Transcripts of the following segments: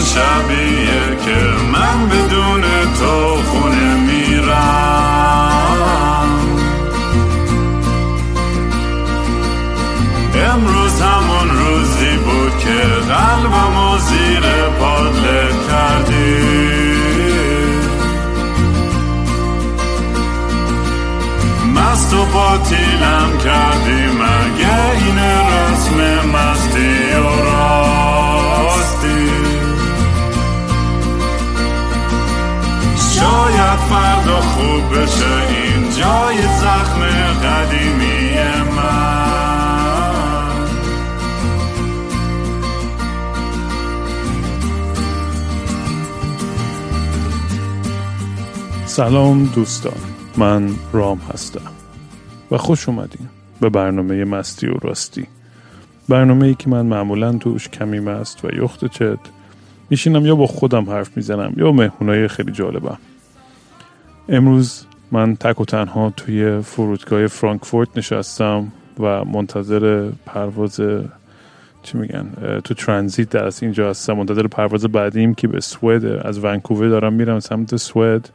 شبیه که من بدون تو سلام دوستان من رام هستم و خوش اومدین به برنامه مستی و راستی. برنامه ای که من معمولا توش کمی مست و یخت چت میشینم یا با خودم حرف می‌زنم یا مهمونای خیلی جالبم. امروز من تک و تنها توی فرودگاه فرانکفورت نشستم و منتظر پرواز چی میگن تو ترانزیت در از اینجا هستم. منتظر پرواز بعدیم که به سوئد از ونکوور دارم میرم سمت سوئد.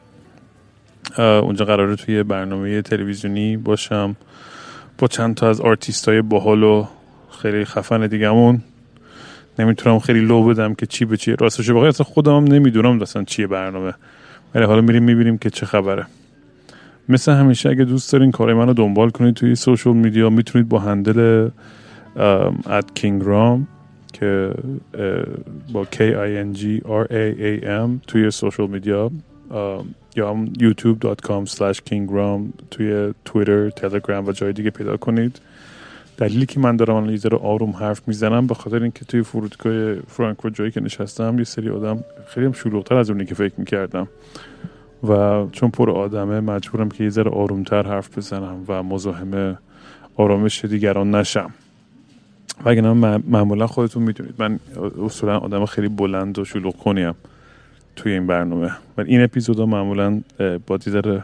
اونجا قراره توی برنامه تلویزیونی باشم. با چند تا از آرتیست های باحال و خیلی خفن دیگمون نمی‌تونم خیلی لو بدم که چی به چیه راستش. بخوای اصلا خودم هم نمی‌دونم اصلا چیه برنامه. ولی حالا میریم می‌بینیم که چه خبره. مثل همیشه اگه دوست دارین کار منو دنبال کنید توی social media. می‌تونید با handle at King Raam که با K I N G R A A M توی social media یا هم youtube.com slash kingram توی تویتر تلگرام و جای دیگه پیدا کنید. دلیلی که من دارم الان رو آروم حرف می‌زنم به خاطر اینکه توی فرودگاه فرانکفورت جایی که نشستم یه سری آدم خیلی هم شلوغتر از اونی که فکر می‌کردم. و چون پر آدمه مجبورم که یه ذره آرومتر حرف بزنم و مزاحم آرامش دیگران نشم. و اگه معمولا خودتون می‌دونید. من اصولا آدم خیلی بلند و شلوغ کنیم توی این برنامه. و این اپیزود ها معمولا با دیزر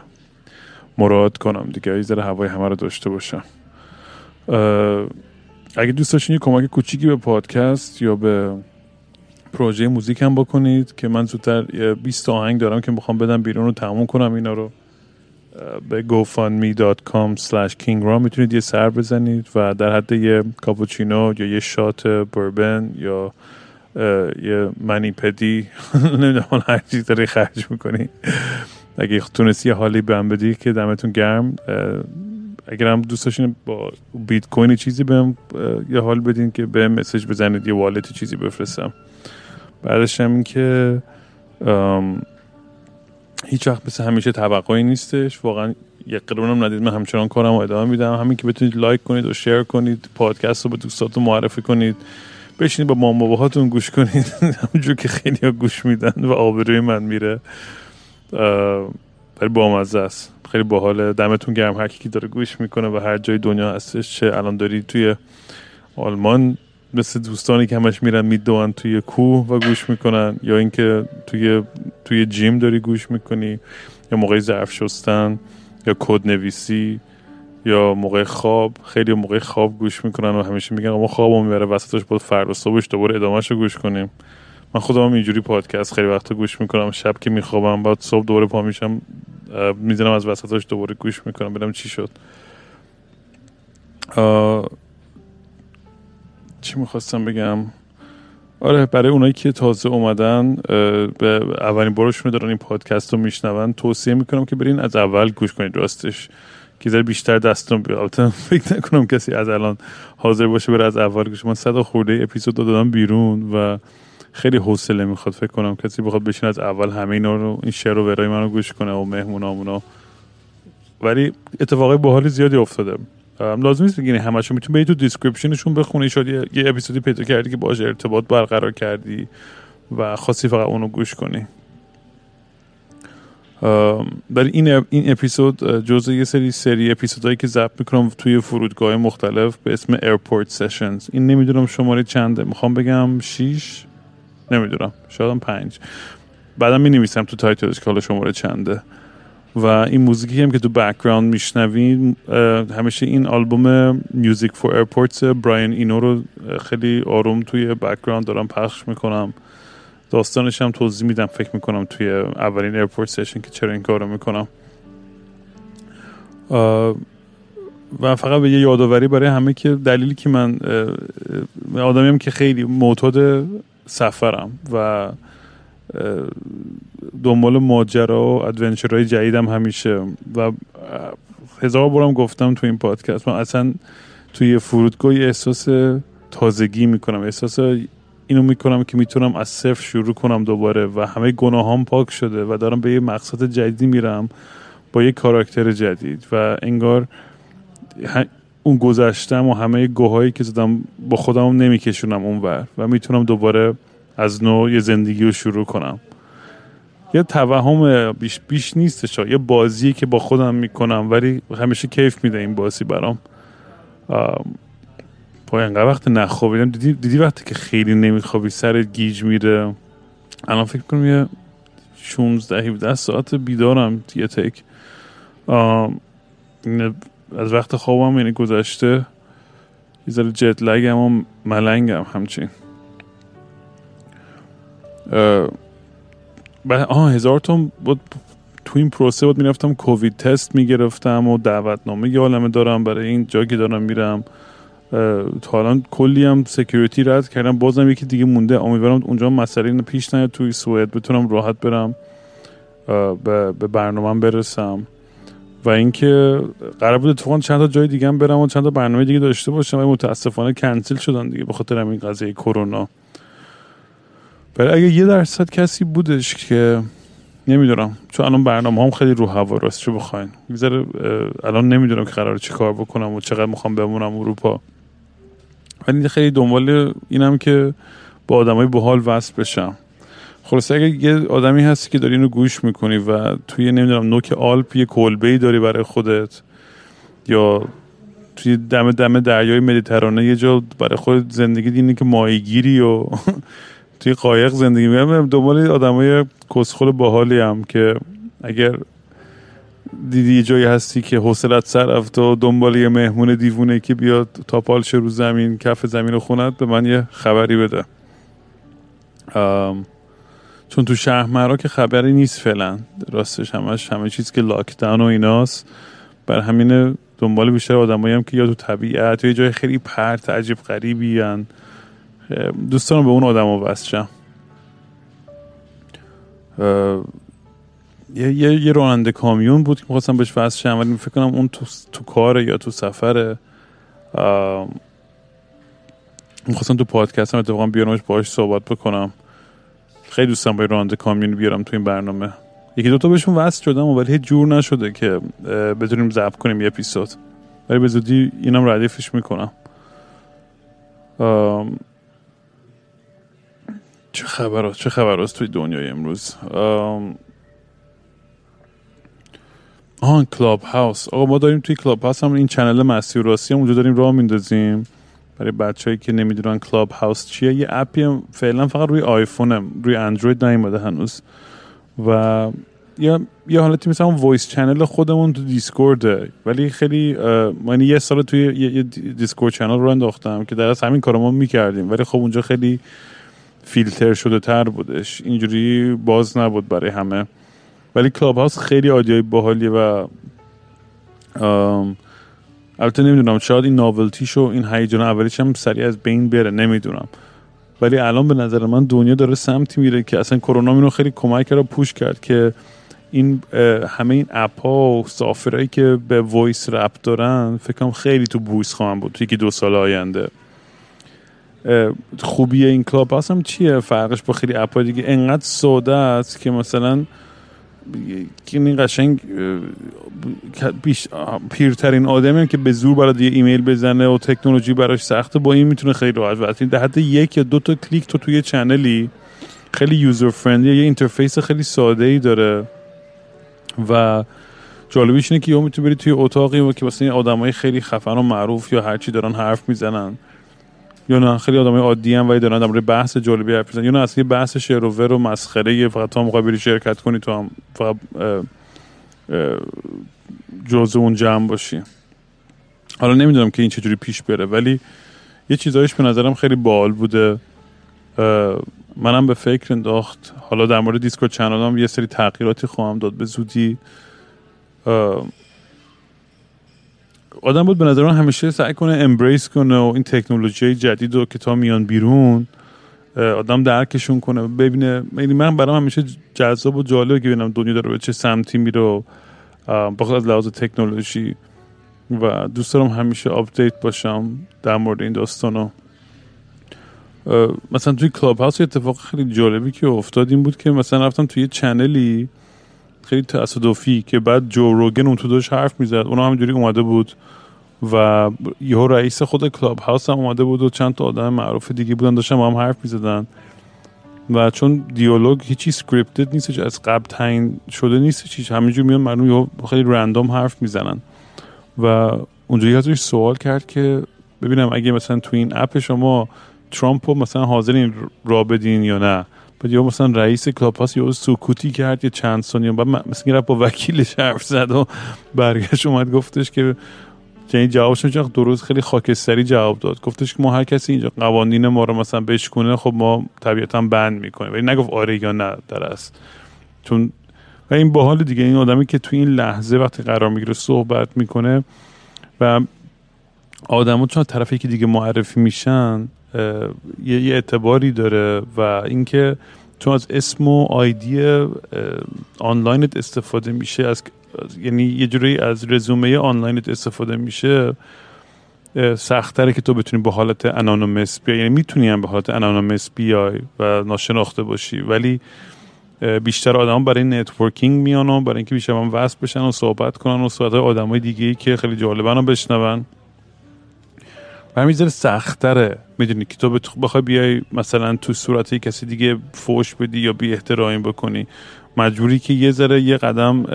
مراد کنم دیگه یه ذره هوای همه رو داشته باشم. اگه دوست داشتین یه کمک کوچیکی به پادکست یا به پروژه موزیک هم بکنید که من زودتر 20 آهنگ دارم که می‌خوام بدم بیرون رو تموم کنم اینا رو به gofundme.com slash kingram می‌تونید یه سر بزنید و در حد یه کاپوچینو یا یه شات بربن یا یه منی پدی نمی‌دونم هر چیز داری خرج می‌کنی. اگه تونستی یه حالی بهم بدی که دمتون گرم اگر هم دوست داشتین با بیت کوین چیزی بهم یه حال بدین که به مسج بزنید یه والت چیزی بفرستم. بعدش هم این که هیچ وقت مثل همیشه توقعی نیستش. واقعا یه قرونم ندید من همچنان کارم ادامه میدم. همین که بتونید لایک کنید و شیر کنید پادکست رو به دوستاتون معرفی کنید. بشینید با مام هاتون گوش کنید. همونجور که خیلی گوش میدن و آبروی من میره. خیلی بامزه است. خیلی باحاله دمتون گرم. هر کی داره گوش می‌کنه و هر جای دنیا هستش چه الان داری توی آلمان مثل دوستانی که همش میرن میدوان توی کوه و گوش می‌کنن یا اینکه توی توی جیم داری گوش می‌کنی یا موقع ظرف شستن یا کد نویسی. یا موقع خواب خیلی موقع خواب گوش می‌کنن و همیشه میگن ما خوابم می‌بره وسطش بود فردا صبحش دوباره ادامهش رو گوش کنیم. من خودم هم اینجوری پادکست خیلی وقت گوش می‌کنم شب که میخوابم بعد صبح دوباره پا میشم می‌زنم از وسطش دوباره گوش می‌کنم ببینم چی شد. چی می‌خواستم بگم؟ آره برای اونایی که تازه اومدن به اولین بارشون دارن این پادکست رو میشنون توصیه می‌کنم که برین از اول گوش کنید راستش. یه ذره بیشتر دستتون بیاد فکر نکنم کسی از الان حاضر باشه بره از اول گوش. من صد خورده اپیزود دادم بیرون و خیلی حوصله می‌خواد. فکر کنم کسی بخواد بشینه از اول همه اینا رو این شعر و ورای منو گوش کنه و مهمونامونا ولی اتفاقای باحالی زیادی افتاده. لازم نیست بگینی همشون. می‌تونی بری تو description شون بخونی. شاید یه, اپیزودی پیدا کردی که باش ارتباط برقرار کردی و خواستی فقط اونو گوش کنی. ولی این این اپیزود جزء یه سری سری اپیزودهایی که ضبط می‌کنم توی فرودگاه مختلف به اسم Airport Sessions این نمی‌دونم شماره چنده. می‌خوام بگم 6 نمی‌دونم. شاید هم 5 بعدم می نویسم تو title ش که حالا شماره چنده. و این موزیکی هم که تو background میشنوین همیشه این آلبوم Music for Airports Brian Eno رو خیلی آروم توی background دارم پخش می‌کنم. داستانش هم توضیح میدم. فکر می‌کنم توی اولین Airport Session که چرا این کارو می‌کنم. و فقط به یه یادآوری برای همه که دلیلی که من آدمیم که خیلی معتاد سفرم و دنبال ماجرا و adventure های جدیدم همیشه. و هزار بارم گفتم تو این پادکست من اصلا توی فرودگاه احساس تازگی می‌کنم. احساس اینو می‌کنم که می‌تونم از صفر شروع کنم دوباره و همه گناهام پاک شده و دارم به یه مقصد جدیدی میرم با یه کاراکتر جدید و انگار اون گذشتم و همه گوهایی که زدم با خودم نمیکشونم اونور و می‌تونم دوباره از نو یه زندگی رو شروع کنم. یه توهم بیش بیش نیستش یه بازی که با خودم می‌کنم ولی همیشه کیف میده این بازی برام. پای انقدر وقت نخوابیدم. دیدی, دیدی وقتی که خیلی نمیخوابی؟ سرت گیج میره. الان فکر کنم یه 16 17 ساعت بیدارم. یه تک. از وقت خوابم یعنی گذشته. یه ذره جت لگم و ملنگم همچین. آه هزار تا بود تو این پروسه بود می‌رفتم. کووید تست می‌گرفتم و دعوتنامه یه عالمه دارم. برای این جا که دارم میرم. تا الان کلی هم سکیوریتی رد کردم. بازم یکی دیگه مونده. امیدوارم اونجا مسئله پیش نیاد توی سوئد. بتونم راحت برم به برنامه برسم. و اینکه قرار بود اتفاقا چند تا جای دیگه هم برم و چند تا برنامه دیگه داشته باشم و متاسفانه کنسل شدن دیگه به خاطر همین قضیه کرونا. ولی اگه یه درصد کسی بودش که نمی‌دونم چون الان برنامه هم خیلی رو هوا راست چه بخواین. الان نمی‌دونم که قرار چی کار بکنم و چقدر می‌خوام بمونم اروپا. ولی خیلی دنبال اینم که با آدمای بحال وصل بشم. خلاصه اگه یه آدمی هستی که داری اینو گوش می‌کنی و توی نمی‌دونم نوک آلپ یه کلبه ای داری برای خودت یا توی دم دم دریای مدیترانه یه جا برای خود زندگی دینی که ماهیگیری و توی قایق زندگی می‌کنم دنبال آدمای کسخل باحالی هم که اگر دیدی یه جایی هستی که حوصلت سر رفت و دنبال یه مهمون دیوونه که بیاد تا پالش رو زمین کف زمین رو خوند به من یه خبری بده. چون تو شهرمرا که خبری نیست فعلا. راستش همش همه چیز که لاکداون و ایناست. بر همین دنبال بیشتر آدمایی هم که یا تو طبیعت یا جای خیلی پرت عجیب غریبی هن. دوستان به اون آدم وصل یه, یه, یه راننده کامیون بود که می‌خواستم بهش وصل شم ولی فکر کنم اون تو, تو کاره یا تو سفره. می‌خواستم تو پادکست هم اتفاقا بیارمش باهاش صحبت بکنم. خیلی دوستم با راننده کامیون بیارم تو این برنامه. یکی دوتا بهشون وصل شدم ولی هیچ جور نشده که بتونیم ضبط کنیم یه اپیزود. ولی به زودی اینم ردیفش می‌کنم. چه خبر چه خبر توی دنیای امروز؟ اون Clubhouse آقا ما داریم توی Clubhouse هم این channel مستی و راستی هم اونجا داریم راه میندازیم. برای بچههایی که نمی‌دونن Clubhouse چیه یه app ی فعلا فقط روی آیفونم روی اندروید نیومده هنوز. و یا یه حالتی مثلا اون voice channel خودمون تو Discord ه ولی خیلی من یه سال توی یه Discord channel راه انداختم که در از همین کار ما می‌کردیم. ولی خب اونجا خیلی فیلتر شده تر بودش. اینجوری باز نبود برای همه. ولی Clubhouse خیلی idea ی باحالیه و البته نمی‌دونم شاید این novelty ش و این هیجان اولیش هم سریع از بین بره نمی‌دونم. ولی الان به نظر من دنیا داره سمتی میره که اصلا کرونا اینو خیلی کمک کرد push کرد که این همه این app ها و software هایی که به voice ربط دارن فکر کنم خیلی تو voice خواهم بود توی یکی دو سال آینده. خوبی این Clubhouse چیه؟ فرقش با خیلی app دیگه انقدر ساده است که مثلا این قشنگ بیش پیرترین آدمی که به زور برای یه ایمیل بزنه و تکنولوژی براش سخته. با این می‌تونه خیلی راحت در حد یک یا دو تا کلیک تو توی channel ی خیلی user friendly یه interface خیلی ساده ای داره. و جالبیش اینه که یا می‌تونی بری توی اتاقی و که مثلا آدمای خیلی خفن و معروف یا هرچی دارن حرف می‌زنن. یا نه؟ خیلی آدم عادی هم ولی دارن در بحث جالبی حرف یا نه اصلا بحث شعر و ور و مسخره فقط تو هم شرکت کنی تو هم فقط جزء اون جمع باشی. حالا نمی‌دونم که این چجوری پیش بره ولی یه چیزایش به نظرم خیلی باحال بوده. منم به فکر انداخت. حالا در مورد Discord channel یه سری تغییراتی خواهم داد. به زودی آدم باید به نظر من همیشه سعی کنه embrace کنه و این تکنولوژی جدید رو که تا میان بیرون آدم درکشون کنه. ببینه یعنی من برام همیشه جذاب و جالبه که ببینم دنیا داره به چه سمتی میره بخاطر از لحاظ تکنولوژی و دوست دارم همیشه update باشم در مورد این داستانا مثلا توی Clubhouse اتفاق خیلی جالبی که افتاد این بود که مثلا رفتم توی channel ی خیلی تصادفی که بعد Joe Rogan اون تو داشت حرف می‌زد. اونم همینجوری اومده بود و یهو رئیس خود Clubhouse هم اومده بود و چند تا آدم معروف دیگه بودن داشتن با هم حرف می‌زدن. و چون دیالوگ هیچی scripted نیستش از قبل تعیین شده نیستش هیچ همینجور میان مردم خیلی random حرف می‌زنن. و اونجوری ازش سوال کرد که ببینم اگه مثلا تو این app شما ترامپ مثلا حاضرین را بدین یا نه. بعد یا مثلا رئیس کلاپاس یه سکوتی کرد یه چند ثانیه. بعد مثلا با وکیلش حرف زد و برگشت اومد گفتش که یعنی جوابش درست خیلی خاکستری جواب داد. گفتش که ما هر کسی اینجا قوانین ما رو مثلا بشکنه خب ما طبیعتا بند می‌کنیم. ولی نگفت آره یا نه در است چون و این باحال دیگه. این آدمی که تو این لحظه وقتی قرار می‌گیره صحبت می‌کنه و آدمو چون طرفی که دیگه معرفی میشن یه, اعتباری داره و اینکه چون از اسم و آیدی آنلاینت استفاده میشه از یعنی یه جوری از رزومه آنلاینت استفاده میشه سختره که تو بتونی به حالت anonymous بیای. یعنی می‌تونی هم به حالت anonymous بیای و ناشناخته باشی ولی بیشتر آدم برای networking میان و برای اینکه بیشتر هم وصل بشن و صحبت کنن و صحبت های دیگه ای که خیلی جالبن رو بشنون. و ذره سختره می‌دونی که تو بخوای بیای مثلا تو صورت کسی دیگه فوش بدی یا بی احترامی بکنی. مجبوری که یه ذره یه قدم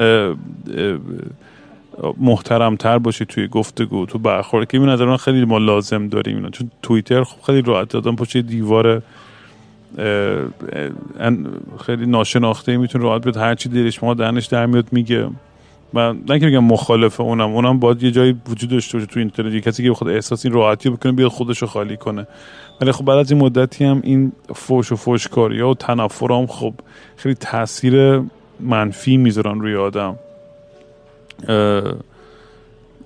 محترمتر باشی توی گفتگو تو برخورد. که این نظر من خیلی ما لازم داریم اینا چون توییتر خب خیلی راحت دادم پشت دیوار خیلی ناشناخته می‌تونه راحت بیاد. هرچی دلش ما دهنش در میاد میگه. من نه که میگم مخالف اونم اونم باید یه جایی وجود داشته باشه تو اینترنت. کسی که بخواد احساس این راحتی بکنه بیاد خودش رو خالی کنه. ولی خب بعد از این مدتی هم این فوش و فوشکاری ها و تنفر هم خب خیلی تاثیر منفی می‌ذارن روی آدم.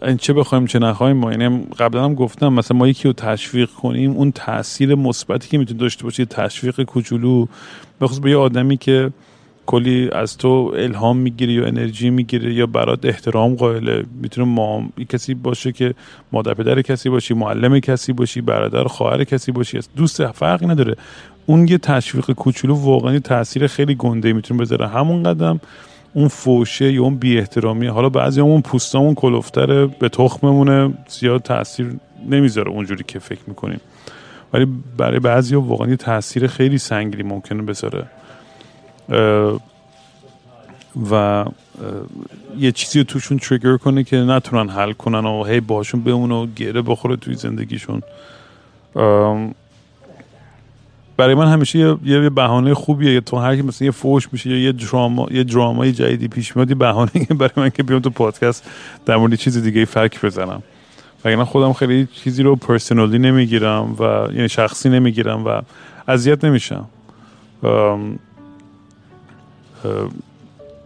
این چه بخوایم چه نخوایم ما یعنی قبلا هم گفتم مثلا ما یکی رو تشویق کنیم اون تاثیر مثبتی که می‌تونه داشته باشه تشویق کوچولو بخصوص به یه آدمی که کلی از تو الهام می‌گیره یا انرژی می‌گیره یا برات احترام قائله؟ می‌تونه ما کسی باشه که مادر پدر کسی باشی معلم کسی باشی برادر خواهر کسی باشی دوست فرقی نداره. اون یه تشویق کوچولو واقعا تاثیر خیلی گنده می‌تونه بذاره. همون قدم اون فوشه یا اون بی احترامی حالا بعضی همون پوستامون کلوفتره به تخممونه زیاد تاثیر نمی‌ذاره اونجوری که فکر می‌کنیم. ولی برای بعضی واقعا تاثیر خیلی سنگینی ممکنه بذاره. و یه چیزی توشون تریگر کنه که نتونن حل کنن و هی باشون بمونه و گره بخوره توی زندگیشون. برای من همیشه یه, بهانه خوبیه تو هر کی مثلا یه فوش میشه یا یه دراما یه درامای جدیدی پیش میاد یه بهانه برای من که بیام تو پادکست در مورد چیز دیگه فک بزنم. و خودم خیلی چیزی رو پرسنالی نمی‌گیرم و یعنی شخصی نمی‌گیرم و اذیت نمیشم.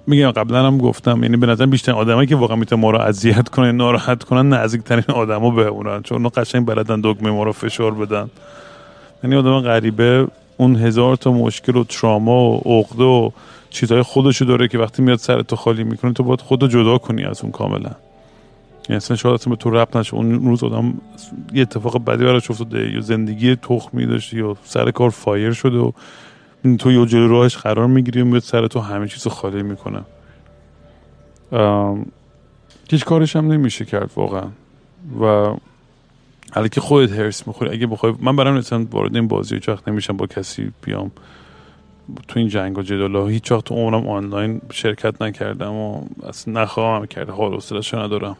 میگم قبلا هم گفتم یعنی به نظر بیشتر آدمایی که واقعا می‌تونه ما رو اذیت کنن ناراحت کنن نزدیکترین آدما به اونن چون اونا قشنگ بلدن دگمه ما رو فشار بدن. یعنی آدم غریبه اون هزار تا مشکل و تراما و عقده و چیزهای خودشو داره که وقتی میاد سر تو خالی می‌کنه تو باید خودو جدا کنی از اون کاملا. یعنی اصلا شاید اصلا به تو ربط نشه. اون روز آدم یه اتفاق بدی براش افتاده یا زندگی تخمی داشته یا سر کار فایر شده و تو یه جلو راهش قرار می‌گیری و میاد سر تو همه چیز خالی می‌کنه. هیچ کارش هم نمیشه کرد واقعا. و حالا که خودت حرص می‌خوری اگه بخوای من برام مثلا وارد این بازی هیچ وقت نمیشم با کسی بیام تو این جنگ و جدال هیچ وقت تو عمرم آنلاین شرکت نکردم و اصلا نخواهم کرد. حال و ندارم.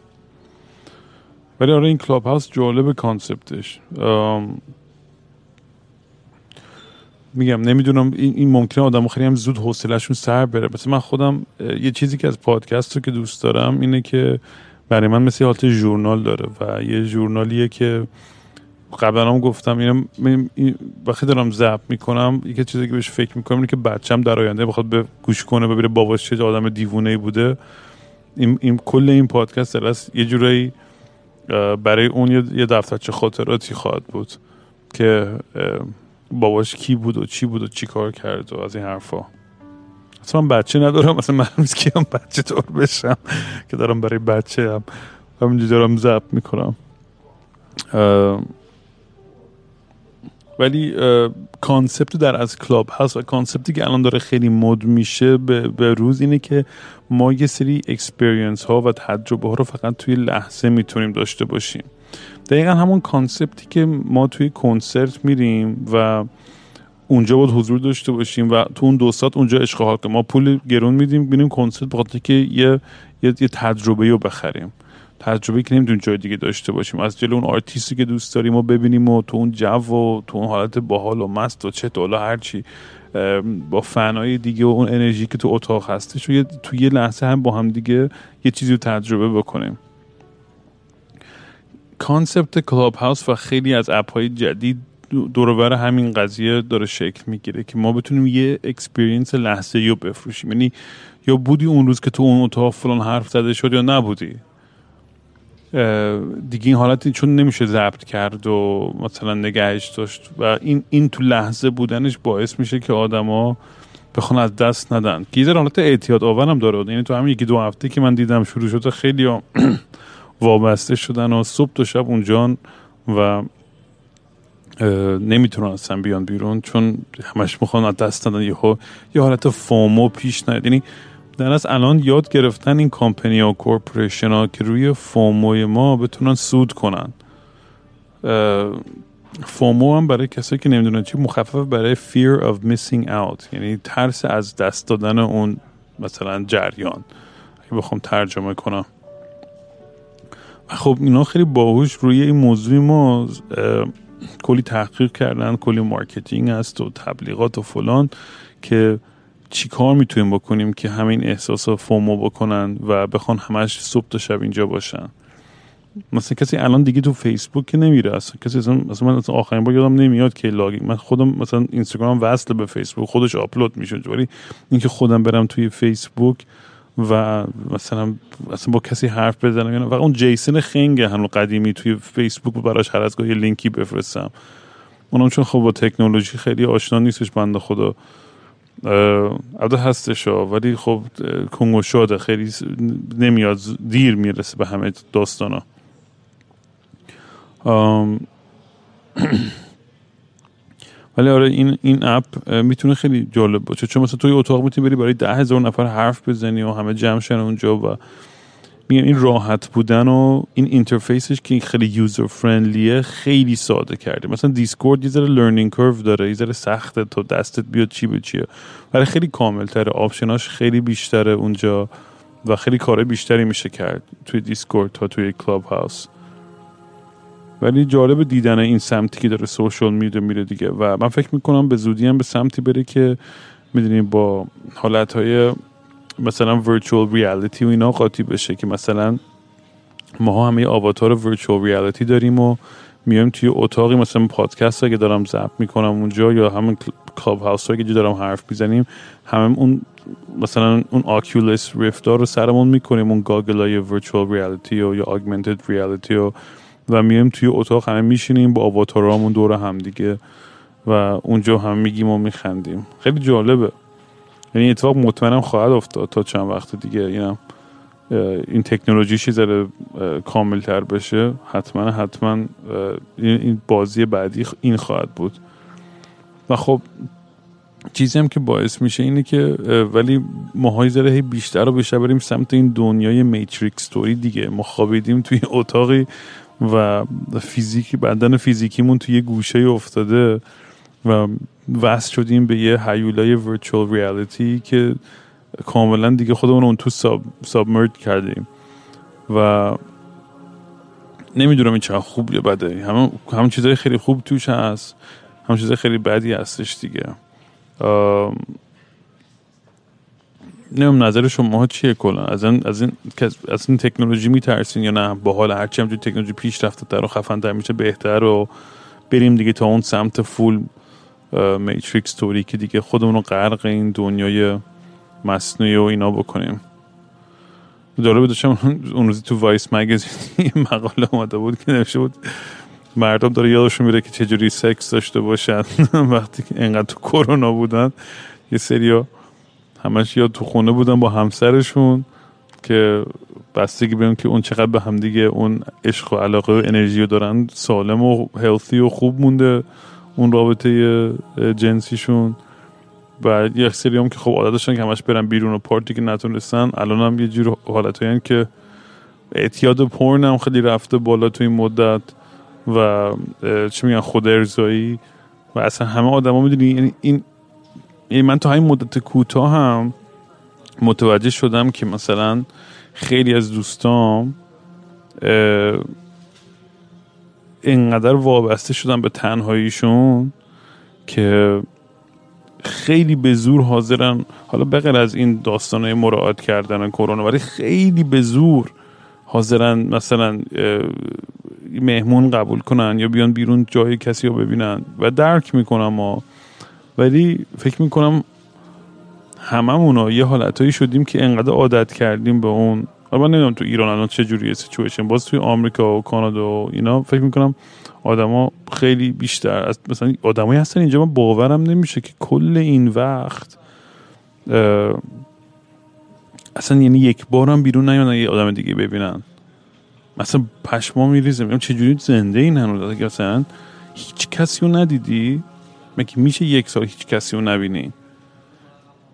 ولی آره این کلاب هاوس جالب concept ش. میگم نمی‌دونم این, این ممکنه آدم خیلی هم زود حوصلهشون سر بره. مثلا من خودم یه چیزی که از پادکست رو که دوست دارم اینه که برای من مثل حالت ژورنال داره و یه ژورنالیه که قبلا هم گفتم اینم وقتی دارم ضبط می‌کنم یکی چیزی که بهش فکر می‌کنم اینه که بچم در آینده بخواد به گوش کنه ببینه باباش چه آدم دیوونه ای بوده. این, این کل این پادکست در یه جورایی برای اون یه دفترچه خاطراتی خواهد بود که باباش کی بود و چی بود و چی کار کرد و از این حرفا. اصلا بچه ندارم مثلا من که هم بچه طور بشم که دارم برای بچه هم. همینجا دارم ضبط می‌کنم. ولی concept در از کلاب هست و concept ی که الان داره خیلی مد میشه به, روز اینه که ما یه سری experience ها و تجربه ها رو فقط توی لحظه می‌تونیم داشته باشیم. دقیقا همون concept ی که ما توی کنسرت میریم و اونجا باید حضور داشته باشیم و تو اون دو ساعت اونجا عشق که ما پول گرون میدیم بینیم کنسرت بخاطر که یه یه, تجربه رو بخریم. تجربه که نمی‌تونیم جای دیگه داشته باشیم. از جلو اون آرتیستی که دوست داریم و ببینیم و تو اون جو و تو اون حالت باحال و مست و چه هر هرچی با فنای دیگه و اون انرژی که تو اتاق هستش و تو یه لحظه هم با هم دیگه یه چیزی رو تجربه بکنیم. concept کلاب هاوس و خیلی از اپ های جدید دور و بر همین قضیه داره شکل می‌گیره که ما بتونیم یه experience لحظه رو بفروشیم. یعنی یا بودی اون روز که تو اون اتاق فلان حرف زده شد یا نبودی؟ دیگه این حالتی چون نمیشه ضبط کرد و مثلا نگهش داشت و این این تو لحظه بودنش باعث میشه که آدما بخوان از دست ندن. گیزر حالت اعتیاد آورم داره. یعنی تو همین یکی دو هفته که من دیدم شروع شده خیلی وابسته شدن و صبح تا شب اونجان و نمی‌تونن اصلا بیان بیرون چون همش می‌خوان از دست ندن. یه حالت فومو پیش نیاد. یعنی در از الان یاد گرفتن این کامپنی ها کورپوریشن ها که روی فوموی ما بتونن سود کنن. FOMO هم برای کسایی که نمی‌دونن چی مخفف برای fear of missing out. یعنی ترس از دست دادن اون مثلا جریان. اگه بخوام ترجمه کنم. خب اینا خیلی باهوش روی این موضوع ما کلی تحقیق کردن کلی مارکتینگ هست و تبلیغات و فلان که چی کار می‌تونیم بکنیم که همین احساس FOMO بکنن و بخوان همش صبح تا شب اینجا باشن؟ مثلا کسی الان دیگه تو فیسبوک که نمیره اصلا کسی اصلا مثلا من اصلا آخرین بار یادم نمیاد که لاگ من خودم مثلا اینستاگرام وصل به فیسبوک خودش آپلود میشه ولی اینکه خودم برم توی فیسبوک و مثلا اصلا با کسی حرف بزنم و اون جیسن خنگ هنو قدیمی توی فیسبوک براش هر از یه لینکی بفرستم. اونم چون خب با تکنولوژی خیلی آشنا نیستش بنده خدا. البته هستش ولی خب کنگو شده خیلی نمیاد دیر می‌رسه به همه داستان ها ولی آره این این اپ می‌تونه خیلی جالب باشه. چون مثلا توی اتاق می‌تونی بری برای ده هزار نفر حرف بزنی و همه جمع شن اونجا و میگم این راحت بودن و این interface ش که خیلی user friendly ه خیلی ساده کرده مثلا دیسکورد یه ذره learning curve داره یه ذره سخته تا دستت بیاد چی به چیه. ولی خیلی کامل تره option اش خیلی بیشتره اونجا و خیلی کار بیشتری میشه کرد توی دیسکورد تا توی کلاب هاوس ولی جالب دیدن این سمتی که داره social media میره دیگه. و من فکر می‌کنم به زودی هم به سمتی بره که می‌دونیم با حالت های مثلا virtual reality و اینا قاطی بشه که مثلا ما همه آواتار virtual reality داریم و میایم توی اتاقی. مثلا پادکست که دارم ضبط می‌کنم اونجا یا همون کلاب هاوس که دارم حرف می‌زنیم همه اون مثلا اون Oculus Rift ها رو سرمون می‌کنیم اون goggle های virtual reality و یا augmented reality و و میایم توی اتاق همه میشینیم با آواتارامون دور هم دیگه و اونجا هم میگیم و میخندیم. خیلی جالبه. یعنی اتفاق مطمئنم خواهد افتاد تا چند وقت دیگه. اینم این تکنولوژیش یه ذره کامل تر بشه. حتما حتما این بازی بعدی این خواهد بود. و خب چیزی هم که باعث میشه اینه که ولی ماهای ذره بیشتر رو بیشتر بریم سمت این دنیای میتریک ستوری دیگه. ما خوابیدیم توی اتاقی و فیزیکی بدن فیزیکیمون توی یه گوشه افتاده و وصل شدیم به یه حیولای ورچوال ریالیتی که کاملا دیگه خودمون اون تو ساب سابمرد کردیم. و نمی‌دونم این چقدر خوب یا بده. همه هم چیزای خیلی خوب توش هست. هم چیزای خیلی بدی هستش دیگه. نمیم نظر شما چیه کلا؟ از این از این از این تکنولوژی میترسین یا نه؟ با حال هرچی هم تکنولوژی پیش رفته در و خفن در میشه بهتر و بریم دیگه تا اون سمت فول میتریکس توری که دیگه خودمون رو غرق این دنیای مصنوعی و اینا بکنیم. داره داشتم اون روزی تو Vice Magazine مقاله اومده بود که نوشته بود مردم داره یادشون میره که چجوری سکس داشته باشن وقتی که انقدر تو کرونا بودن یه سریا همش یا تو خونه بودن با همسرشون که بستگی بیان که اون چقدر به هم دیگه اون عشق و علاقه و انرژی رو دارن سالم و healthy و خوب مونده اون رابطه جنسیشون. و یه سری هم که خب عادت داشتن که همش برن بیرون و پارتی که نتونستن الان هم یه جور حالت هایی که اعتیاد پرن هم خیلی رفته بالا تو این مدت و چی میگن خود ارزایی. و اصلا همه آدما می‌دونی یعنی این یعنی من تا همین مدت کوتاه هم متوجه شدم که مثلا خیلی از دوستام اینقدر وابسته شدن به تنهاییشون که خیلی به زور حاضرن. حالا بغیر از این داستانه مراعات کردن کرونا ولی خیلی به زور حاضرن مثلا مهمون قبول کنن یا بیان بیرون جای کسی رو ببینن و درک می‌کنم ما ولی فکر می‌کنم هممون یه حالتهایی شدیم که انقدر عادت کردیم به اون. من نمی‌دونم تو ایران الان چه جوریه سیچویشن باز توی آمریکا و کانادا و اینا فکر می‌کنم آدما خیلی بیشتر از مثلا آدمایی هستن اینجا من باورم نمیشه که کل این وقت اصلا یعنی یک بارم بیرون نیان یه آدم دیگه ببینن. مثلا پشما میریزه. میگم چجوری زنده این هنوز؟ مثلا هیچ کسی رو ندیدی؟ مگه میشه یک سال هیچ کسی رو نبینی؟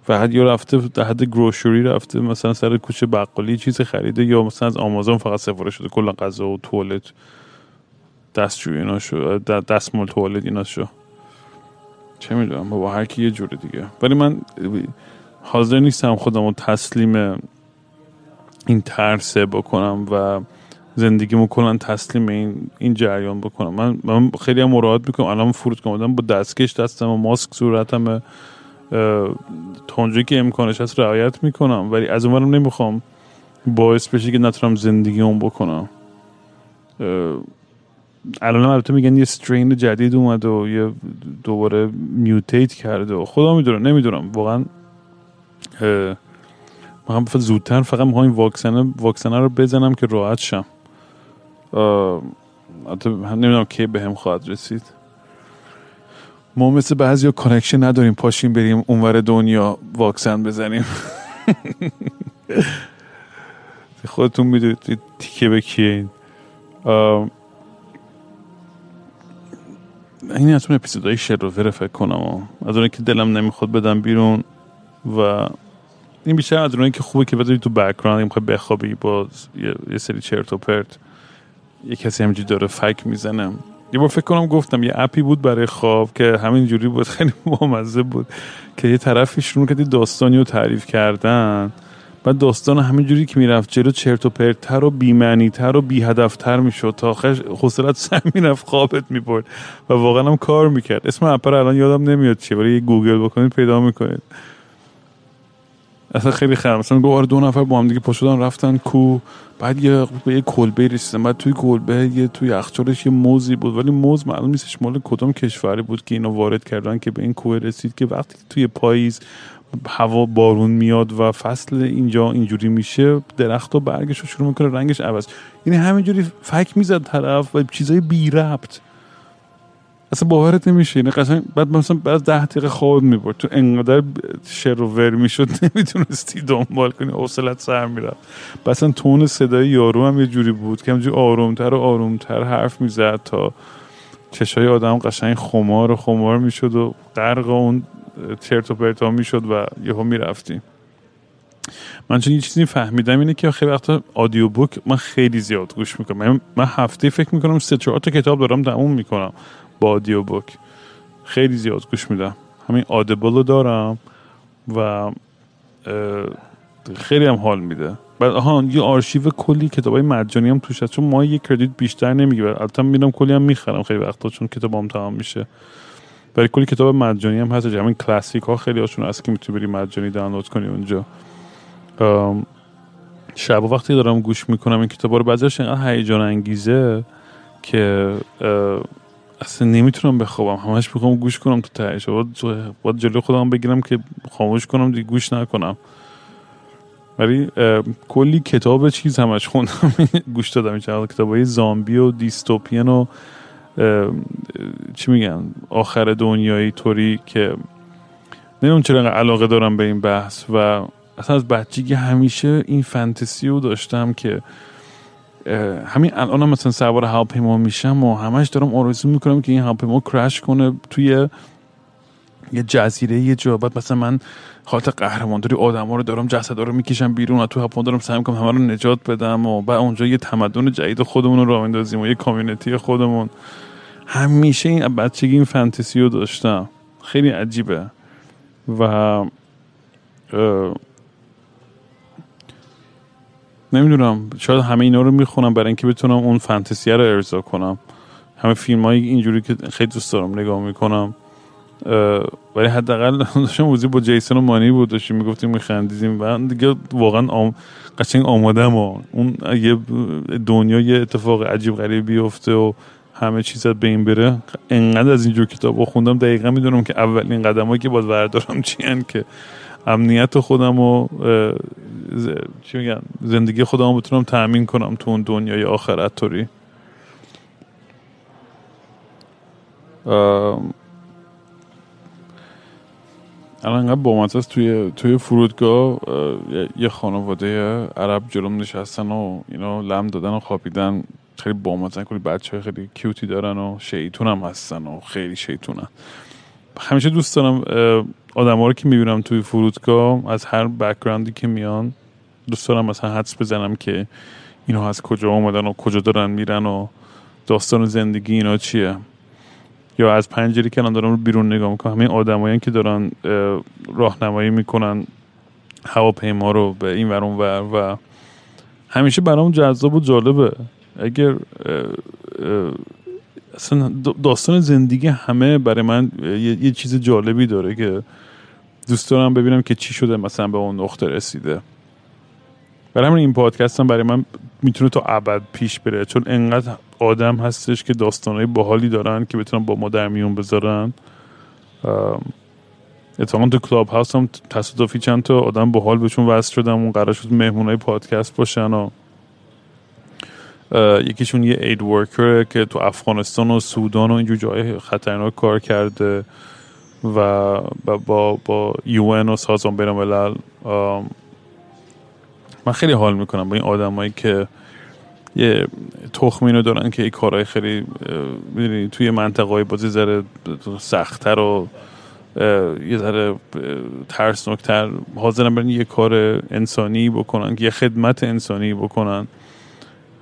فقط یا رفته در حد گروشوری رفته مثلا سر کوچه بقالی چیز خریده یا مثلا از آمازون فقط سفارش شده کلا غذا و توالت دستشوی اینا شو دستمال توالت اینا شو چه می‌دونم با هر کی یه جوره دیگه. ولی من حاضر نیستم خودم رو تسلیم این ترسه بکنم و زندگیمو کلا تسلیم این این جریان بکنم. من من خیلی هم مراعات می‌کنم. الان فرود کنم با دستکش دستم و ماسک صورتم تونجوی که امکانش هست رعایت می‌کنم. ولی از اونورم نمی‌خوام باعث بشه که نتونم زندگی اون بکنم الان البته میگن یه سترین جدید اومد و یه دوباره میوتیت کرده و خدا می‌دونه نمی‌دونم. واقعا من زودتر فقط می‌خوام این واکسن واکسنه رو بزنم که راحت شم. نمی‌دونم کی به هم خواهد رسید. ما مثل بعضی ها connection نداریم پاشیم بریم اونور دنیا واکسن بزنیم. خودتون می‌دونید تیکه به کیه این. این از اون اپیزودهای شر و ور فکر کنم از اونه که دلم نمی‌خواد بدم بیرون و این بیشتر از اونه که خوبه که بذاری تو background می‌خوای بخوابی باز یه سری چرت و پرت. یه کسی همینجوری داره فک می‌زنم یه بار فکر کنم گفتم یه اپی بود برای خواب که همین جوری بود خیلی بامزه بود که یه طرفی شروع کردی داستانی رو تعریف کردن. بعد داستان همین جوری که می‌رفت جلو چرت و پرتر و بیمعنیتر و بی هدفتر می‌شد. تا آخر خسرت سر می‌رفت خوابت می‌برد و واقعا هم کار می‌کرد. اسم اپ الان یادم نمیاد چیه ولی گوگل بکنید پیدا می‌کنید. اصلا خیلی خرم مثلا گوهر دو نفر با هم دیگه پاشدن رفتن کو. بعد یه به یه کلبه رسیدن بعد توی کلبه یه توی یخچالش یه موزی بود. ولی موز معلوم نیستش مال کدوم کشوری بود که اینو وارد کردن که به این کوه رسید که وقتی توی پاییز هوا بارون میاد و فصل اینجا اینجوری میشه درخت و برگش رو شروع می‌کنه رنگش عوض. یعنی همینجوری فک می‌زد طرف و چیزای بی ربط اصلا باورت نمیشه. اینه قشنگ بعد مثلا بعد ده دقیقه خواب می‌برد. تو انقدر شر و ور می‌شد نمی‌تونستی دنبال کنی. حوصلت سر می‌رفت. اصلا تون صدای یارو هم یه جوری بود که همجوری آرومتر و آرومتر حرف می‌زد تا چشای آدم قشنگ خمار و خمار می‌شد و غرق اون چرت و پرتا می‌شد و یهو می‌رفتیم. من چون یه چیزی فهمیدم اینه که خیلی وقتا آدیو بوک من خیلی زیاد گوش می‌کنم. من هفته فکر می‌کنم سه چهار تا کتاب دارم تموم می‌کنم. با آدیو بوک خیلی زیاد گوش میدم. همین آدبل رو دارم و خیلی هم حال میده. بعد آها یه آرشیو کلی کتاب های مجانی هم توش هست. چون ما یه کردیت بیشتر نمی‌گیره البته میرم کلی هم می‌خرم خیلی وقتا چون کتاب هم تمام میشه. برای کلی کتاب مجانی هم هست. همین کلاسیک ها خیلی هاشون هست که می‌تونی بری مجانی دانلود کنی اونجا. شب وقتی دارم گوش می‌کنم این کتاب رو بعضیش هیجان انگیزه که اصلا نمی‌تونم بخوابم. همش می‌خوام گوش کنم تو تهش. باید جلو خودم بگیرم که خاموش کنم دیگه گوش نکنم. ولی کلی کتاب چیز همش خوندم. گوش دادم. این کتاب های زامبی و دیستوپین و چی میگن؟ آخر دنیایی طوری که نمی‌دونم چرا علاقه دارم به این بحث و اصلا از بچگی همیشه این فانتزی رو داشتم که همین الان هم مثلا سوار هواپیما میشم و همش دارم آرزو می‌کنم که این هواپیما کرش کنه توی یه جزیره یه جا. بعد مثلا من داری آدم ها رو دارم جسد رو می‌کشم بیرون و تو هواپیما دارم سعی می‌کنم همه رو نجات بدم و بعد اونجا یه تمدن جدید خودمون رو راه و یه کامیونیتی خودمون. همیشه این بچگی این فانتزی رو داشتم. خیلی عجیبه. و نمی‌دونم شاید همه اینا رو می‌خونم برای اینکه بتونم اون فانتزی رو ارضا کنم. همه فیلم های اینجوری که خیلی دوست دارم نگاه می‌کنم. ولی حداقل داشتم موزی با جیسون و مانی بود داشتیم می‌گفتیم میخندیدیم. و دیگه واقعا آم... قشنگ آمادم و اون یه دنیا یه اتفاق عجیب غریب بیفته و همه چیز به این بره. انقدر از اینجور کتاب خوندم دقیقا می‌دونم که اولین قدم که باید وردارم چی که امنیت خودم و چی میگن زندگی خودم بتونم تأمین کنم تو اون دنیای آخرت طوری الان انقدر بامت است توی توی فرودگاه یه خانواده عرب جلوم نشستن و اینا لم دادن و خوابیدن. خیلی بامتن کلی بچه خیلی کیوتی دارن و شیطون هم هستن و خیلی شیطونن. همیشه دوست دارم آدم ها رو که می‌بینم توی فرودگاه از هر بکگراندی که میان دوست دارم مثلا حدس بزنم که اینا از کجا آمدن و کجا دارن میرن و داستان زندگی اینا چیه. یا از پنجره که دارم رو بیرون نگاه می‌کنم. همین آدمایی که دارن راهنمایی می‌کنن هواپیما رو به این ور ور و همیشه برام جذاب و جالبه. اگر اصلا داستان زندگی همه برای من یه, چیز جالبی داره که دوست دارم ببینم که چی شده مثلا به اون نقطه رسیده. برای همین این پادکست هم برای من می‌تونه تا ابد پیش بره چون انقدر آدم هستش که داستانهای باحالی دارن که بتونن با ما در میون بذارن. اتفاقا تو کلاب هاوس هم تصادفی چند تا آدم باحال بهشون وصل شدم اون قرار شد مهمونای پادکست باشن و یکیشون یه اید ورکره که تو افغانستان و سودان و اینجور جای خطرناک کار کرده و با با یون و سازمان بین الملل من خیلی حال می‌کنم با این آدمایی که یه تخمینو دارن که این کارهای خیلی می‌دونی توی منطقه های بازی ذره سختتر و یه ذره ترسناکتر. حاضرن برن یه کار انسانی بکنن یه خدمت انسانی بکنن.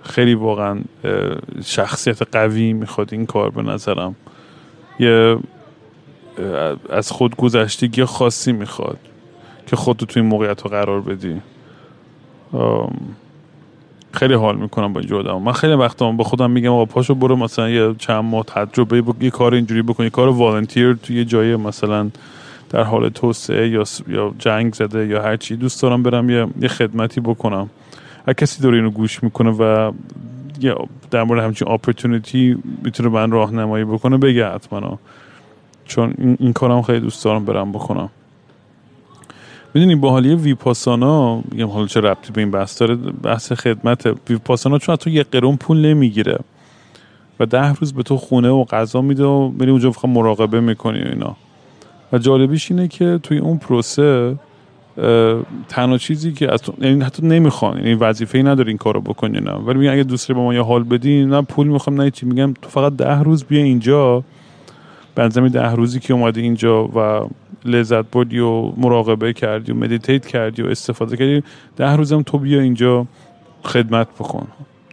خیلی واقعا شخصیت قوی می‌خواد این کار به نظرم. یه از خود گذشتگی خاصی می‌خواد که خودتو توی این موقعیت رو قرار بدی. خیلی حال می‌کنم با این آدم من خیلی وقتا با خودم میگم آقا پاشو برو مثلا یه چند ماه تجربه یه کار اینجوری بکن یه کار والنتیر توی یه جای مثلا در حال توسعه یا یا جنگ زده یا هر چی. دوست دارم برم یه خدمتی بکنم. هر کسی داره اینو گوش می‌کنه و در مورد همچین اپورتونیتی می‌تونه من راهنمایی بکنه بگه حتما. چون این, این کارم خیلی دوست دارم برم بکنم می‌دونی باحالی ویپاسانا میگم حالا چه ربطی به این بحث داره بحث خدمت. ویپاسانا چون تو یه قرون پول نمی‌گیره و ده روز به تو خونه و غذا میده و میری اونجا مراقبه می‌کنی اینا. و جالبیش اینه که توی اون پروسه تنها چیزی که از تو یعنی حتی نمی‌خوان یعنی وظیفه ای نداره این کارو بکنی نه. ولی میگن اگه دوست با ما یه حال بدی نه پول می‌خوام نه چی میگم تو فقط ده روز بیا اینجا. بنظرم ده روزی که اومدی اینجا و لذت بردی و مراقبه کردی و مدیتیت کردی و استفاده کردی ده روزم تو بیا اینجا خدمت بکن.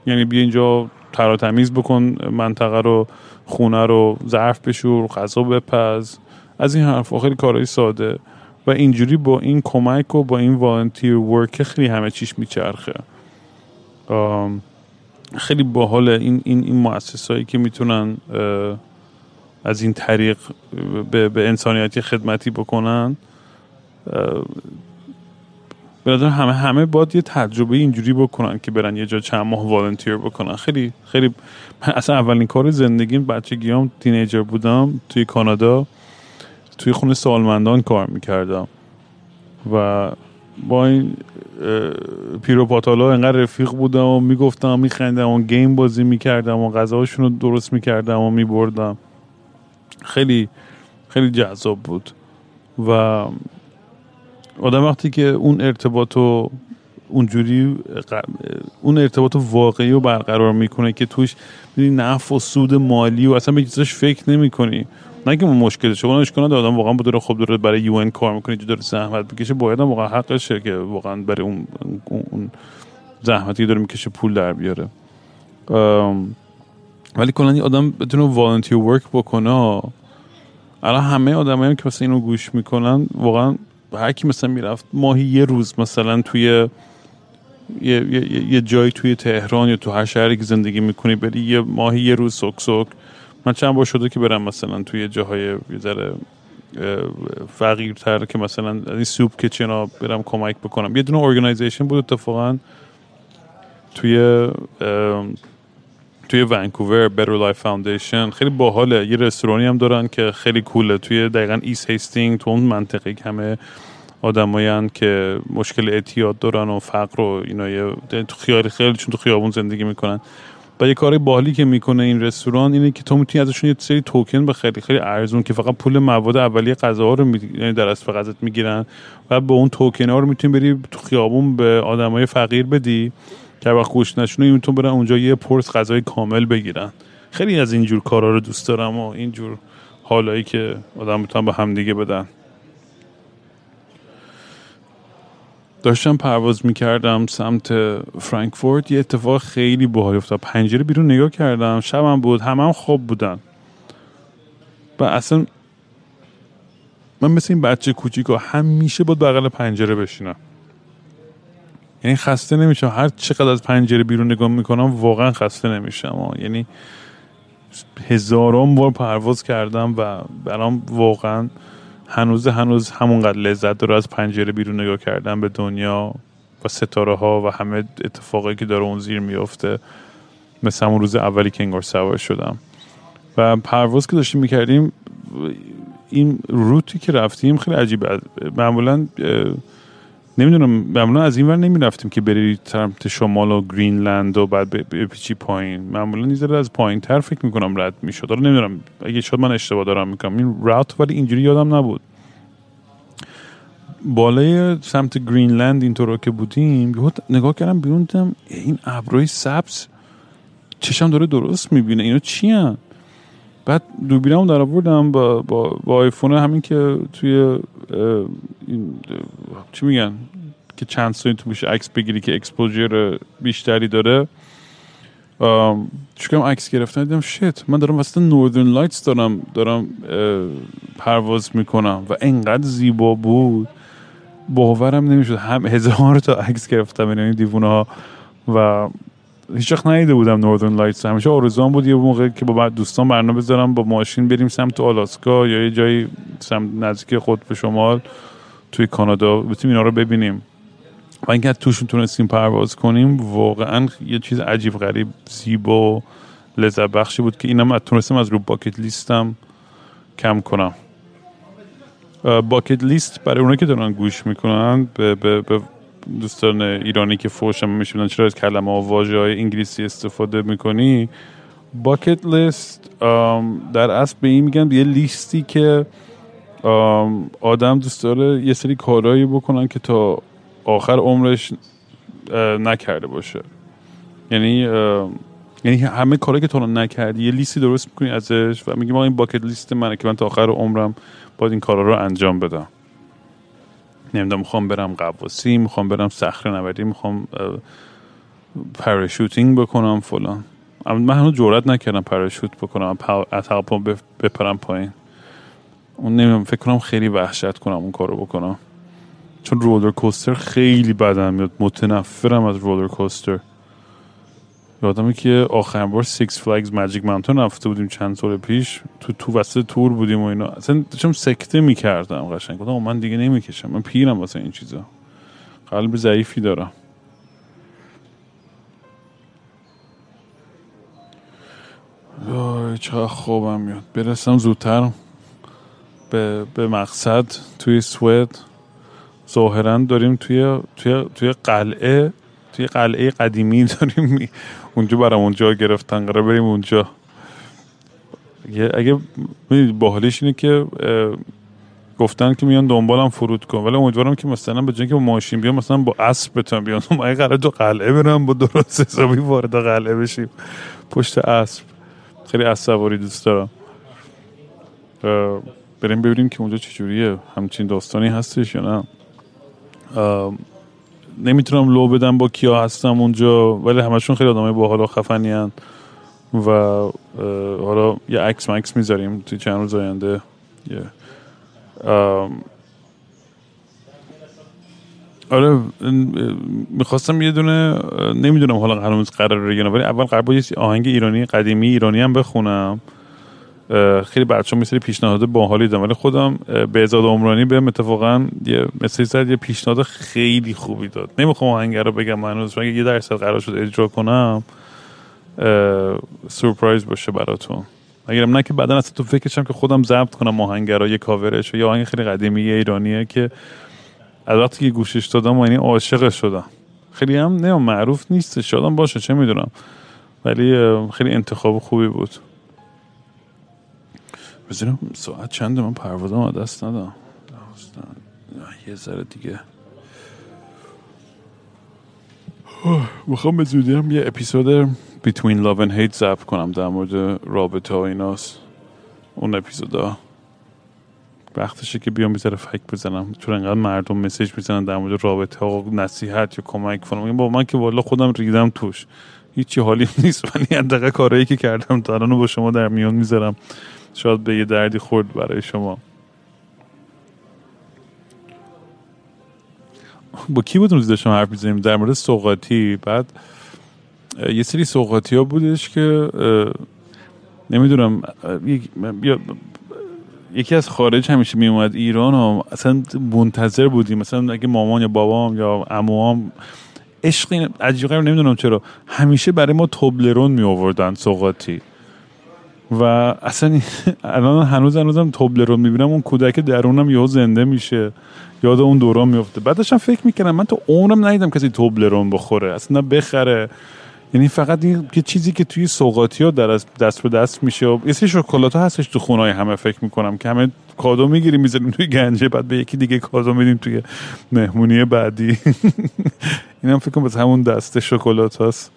یعنی بیا اینجا ترا تمیز بکن منطقه رو خونه رو ظرف بشور غذا بپز. از این حرف خیلی کارهای ساده. و اینجوری با این کمک و با این والنتیر ورک خیلی همه چیش میچرخه. خیلی باحال این این این هایی که می‌تونن از این طریق به, به انسانیتی خدمتی بکنن. به همه همه باید یه تجربه اینجوری بکنن که برن یه جا چند ماه والنتیر بکنن. خیلی خیلی اصلا اولین کار زندگیم بچگیام تینیجر بودم توی کانادا. توی خونه سالمندان کار می‌کردم. و با این پیروپاتالا انقدر رفیق بودم و می‌گفتم میخندم و گیم بازی می‌کردم و غذاشون رو درست می‌کردم و میبردم. خیلی خیلی جذاب بود. و آدم وقتی که اون ارتباط و اونجوری اون ارتباط واقعی رو برقرار می‌کنه که توش نفع و سود مالی و اصلا به چیزاش فکر نمی‌کنی. نه که مشکل شما اشکال نداره آدم واقعا بوده خب داره برای یو ان کار می‌کنه داره زحمت بکشه باید هم واقعا حقشه که واقعا برای اون اون زحمتی داره می‌کشه پول در بیاره. ولی کلا آدم بتونه والنتیر ورک بکنه الان همه آدمایی که مثلا اینو گوش می‌کنن واقعا هر کی مثلا می‌رفت ماهی یه روز مثلا توی یه, یه, یه جایی توی تهران یا تو هر شهری که زندگی می‌کنی بری یه ماهی یه روز سک سک من چند بار شده که برم مثلا توی جاهای یه فقیرتر که مثلا این soup kitchen ها برم کمک بکنم. یه دونه organization بود اتفاقا توی توی ونکوور Better Life Foundation. خیلی باحاله. یه رستورانی هم دارن که خیلی cool ه. توی دقیقا East Hastings تو اون منطقه که همه آدمایی که مشکل اعتیاد دارن و فقر و اینا تو خیاری خیلی چون تو خیابون زندگی می‌کنن. و یه کاری باحالی که می‌کنه این رستوران اینه که تو می‌تونی ازشون یه سری توکن به خیلی خیلی ارزون که فقط پول مواد اولیه غذا رو می... یعنی در ازای غذات می‌گیرن و به اون توکن ها رو می‌تونی بری تو خیابون به آدمای فقیر بدی که وقت گوش نشونه میتون برن اونجا یه پرس غذای کامل بگیرن. خیلی از اینجور کارا رو دوست دارم و اینجور حالایی که آدم می‌تونن به همدیگه بدن. داشتم پرواز می‌کردم سمت فرانکفورت یه اتفاق خیلی باحال افتاد. پنجره بیرون نگاه کردم شبم بود همه هم خوب بودن. و اصلا من مثل این بچه کوچیک همیشه بود بغل پنجره بشینم. یعنی خسته نمیشم. هر چقدر از پنجره بیرون نگاه می‌کنم واقعا خسته نمیشم. یعنی هزاران بار پرواز کردم و برام واقعا هنوز هنوز همونقدر لذت داره از پنجره بیرون نگاه کردن به دنیا و ستاره ها و همه اتفاقایی که داره اون زیر میافته. مثل همون روز اولی که انگار سوار شدم. و پرواز که داشتیم می‌کردیم این روتی که رفتیم خیلی عجیبه معمولا نمی‌دونم معمولا از این ور نمی رفتیم که بری سمت شمال و گرینلند و بعد بپیچی پایین. معمولا نیزه از پایین تر فکر می‌کنم رد می‌شد. حالا نمی‌دونم اگه شد من اشتباه دارم می‌کنم این راوت ولی اینجوری یادم نبود. بالای سمت گرینلند اینطور که بودیم نگاه کردم بیرون دیدم این ابرای سبز چشم داره درست می‌بینه. اینا چی هم؟ بعد دوربینمو در آوردم با, با, با آیفون همین که توی چی میگن؟ که چند سالی تو میشه عکس بگیری که exposure بیشتری داره. چون عکس گرفتم؟ دیدم shit من دارم وسط northern lights دارم دارم پرواز می‌کنم و انقدر زیبا بود. باورم نمی‌شد هم هزار تا عکس گرفتم یعنی دیوونه ها و هیچ وقت ندیده بودم northern lights همیشه آرزوام بود یه موقع که با دوستان برنامه بذارم با ماشین بریم سمت آلاسکا یا یه جایی سمت نزدیک قطب شمال توی کانادا بتونیم اینا رو ببینیم. و اینکه توشون تونستیم پرواز کنیم واقعا یه چیز عجیب غریب زیبا لذت بخشی بود که اینم تونستم از رو bucket list م کم کنم. bucket list برای اونایی که دارن گوش می‌کنن به, به, به دوستان ایرانی که فوشم میشونن چرا از کلمه و واژه های انگلیسی استفاده می‌کنی؟ باکت لیست در اصل به این میگن یه لیستی که آدم دوست داره یه سری کارهایی بکنن که تا آخر عمرش نکرده باشه. یعنی یعنی همه کارهایی که تو نکردی یه لیستی درست می‌کنی ازش و میگی ما این باکت لیست منه که من تا آخر عمرم باید این کارا رو انجام بدم. نمی‌دونم می‌خوام برم غواصی می‌خوام برم صخره نوردی می‌خوام parachuting بکنم فلان. من هنوز جرئت نکردم parachute بکنم از بپرم پایین. اون نمی‌دونم فکر کنم خیلی وحشت کنم اون کارو بکنم. چون roller coaster خیلی بدم میاد متنفرم از roller coaster یادمه که آخرین بار Six Flags Magic Mountain رفته بودیم چند سال پیش. تو تو وسط تور بودیم و اینا. اصلا داشتم سکته می‌کردم قشنگ. گفتم من دیگه نمی‌کشم. من پیرم واسه این چیزا. قلب ضعیفی دارم. وای چقدر خوابم میاد. برسم زودتر به, به مقصد. توی سوئد. ظاهرا داریم توی توی توی قلعه توی قلعه قدیمی داریم اونجا برام اونجا گرفتن. قرار بریم اونجا. اگه باحالش اینه که گفتن که میان دنبالم فرود کن ولی امیدوارم که مثلا به با ماشین بیام مثلا با اسب بتونم بیام ما قرار تو قلعه برم با درست حسابی وارد قلعه بشیم. پشت اسب. خیلی اسب دوست دارم. بریم ببینیم که اونجا چجوریه. همچین داستانی هستش یا نه. نمی‌تونم لو بدم با کیا هستم اونجا ولی همشون خیلی آدمای باحال و خفنی هن. و حالا یه عکس مکس می‌ذاریم توی چند روز آینده آره می‌خواستم یه دونه نمی‌دونم حالا هنوز قرار رو ولی اول قرار یه آهنگ ایرانی قدیمی ایرانی هم بخونم. خیلی بچه مثل پیشنهاد باحالی دادم ولی خودم به ازاد عمرانی به اتفاقا یه مثل زد یه پیشنهاد خیلی خوبی داد. نمی‌خوام آهنگ رو بگم من هنوز یه درصد قرار شد اجرا کنم سورپرایز باشه براتون. اگرم نه که بعدا اصلا تو فکرشم که خودم ضبط کنم آهنگرا یه کاورش یه آهنگ خیلی قدیمی ایرانیه که از وقتی که گوشش دادم یعنی عاشق شدم. خیلی هم نه معروف نیست شادم باشه چه می‌دونم. ولی خیلی انتخاب خوبی بود. بزنم ساعت چنده؟ من پروازم دست ندم یه ذره دیگه. می‌خوام به زودی هم یه اپیزود Between Love and Hate زب کنم در مورد رابطه ها ایناست. اون اپیزودا. وقتشه که بیام بیزاره فک بزنم. چون انقدر مردم مسیج می‌زنن در مورد رابطه و نصیحت یا کمک کنم. با من که والا خودم ریدم توش. هیچی حالی نیست. ولی حداقل کارهایی که کردم تا الان با شما در میان می‌ذارم. شاید به یه دردی خورد برای شما. با کی بود روز داشتم حرف می‌زنیم؟ در مورد سوقاتی بعد یه سری سوقاتی ها بودش که نمی‌دونم یکی از خارج همیشه می اومد ایران و اصلا منتظر بودیم. مثلا اگه مامان یا بابام یا عموام عشق عجیب نمی‌دونم چرا همیشه برای ما توبلرون می آوردن سوقاتی و اصلا الان هنوز هنوزم توبلرون می‌بینم اون کودک درونم یهو زنده میشه یاد اون دوران میفته بعدشم فکر می‌کنم من تو عمرم ندیدم کسی توبلرون بخوره اصلا بخره. یعنی فقط این که چیزی که توی سوقاتی ها در دست به دست میشه و یه سری شکلات هستش تو خونه همه فکر می‌کنم که همه کادو می‌گیریم می‌ذاریم توی گنجه بعد به یکی دیگه کادو میدیم توی مهمونی بعدی. این هم فکر کنم همون دسته شکلات هست.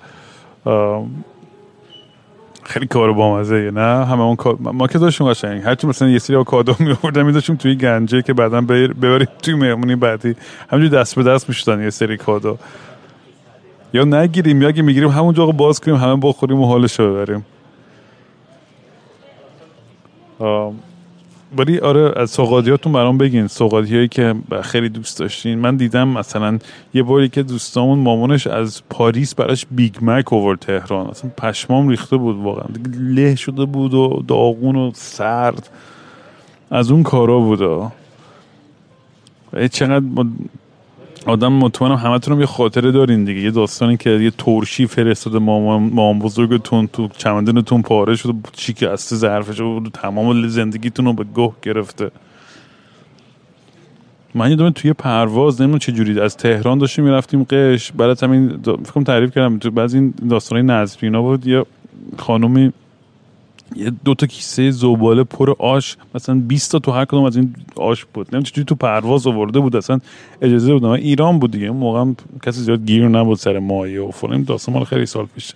خیلی کار بامزه نه؟ همه اون ما که داشتیم قشنگ. هرچی مثلا یه سری کادو می آوردن میذاشیم توی گنجه که بعدا ببریم توی مهمونی بعدی. همینجوری دست به دست می‌شدن یه سری کادو. یا نگیریم یا اگه می‌گیریم همونجا باز کنیم همه بخوریم و حالش رو ببریم. ولی آره از سوقاتیاتون برام بگین. سوقاتی هایی که خیلی دوست داشتین. من دیدم مثلا یه باری که دوستامون مامانش از پاریس براش Big Mac اوورد تهران. اصلا پشمام ریخته بود واقعا. له شده بود و داغون و سرد. از اون کارا بود چقدر آدم مطمئنم همتون یه خاطره دارین دیگه. یه داستانی که یه ترشی فرستاده مامان, مامان بزرگتون تو چمدنتون پاره شده چی که از ظرفش بود تمام زندگیتون رو به گوه گرفته. من یه توی پرواز نمی‌دونم چه جوری از تهران داشتیم می‌رفتیم قش بعد همین فکرم تعریف کردم تو بعضی این داستانای نظرینا بود یه خانومی یه دو تا کیسه زباله پر آش مثلا 20 تا تو هر کدوم از این آش بود. نمی‌دونم چجوری تو پرواز آورده بود اصلا اجازه بود. ایران بود دیگه. موقع کسی زیاد گیر نبود سر مایه و فلان. داستان مال خیلی سال پیش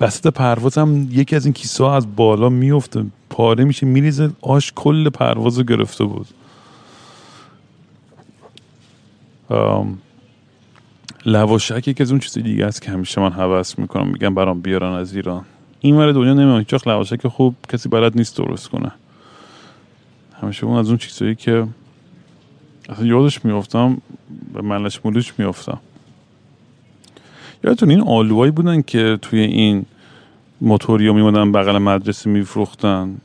وسط پرواز هم یکی از این کیسه ها از بالا میفته پاره میشه میریزه. آش کل پرواز گرفته بود. لواشک یکی از اون چیز دیگه است که همیشه من حوض می‌کنم. میگم برام بیارن از ایران. این ور دنیا نمی‌دونم هیچ لواسه که خوب کسی بلد نیست درست کنه. همیشه اون از اون چیزایی که اصلا یادش میافتم به ملش مولوش میافتم. یادتون این آلوهایی بودن که توی این موتوریا میمونن بغل مدرسه میفروختن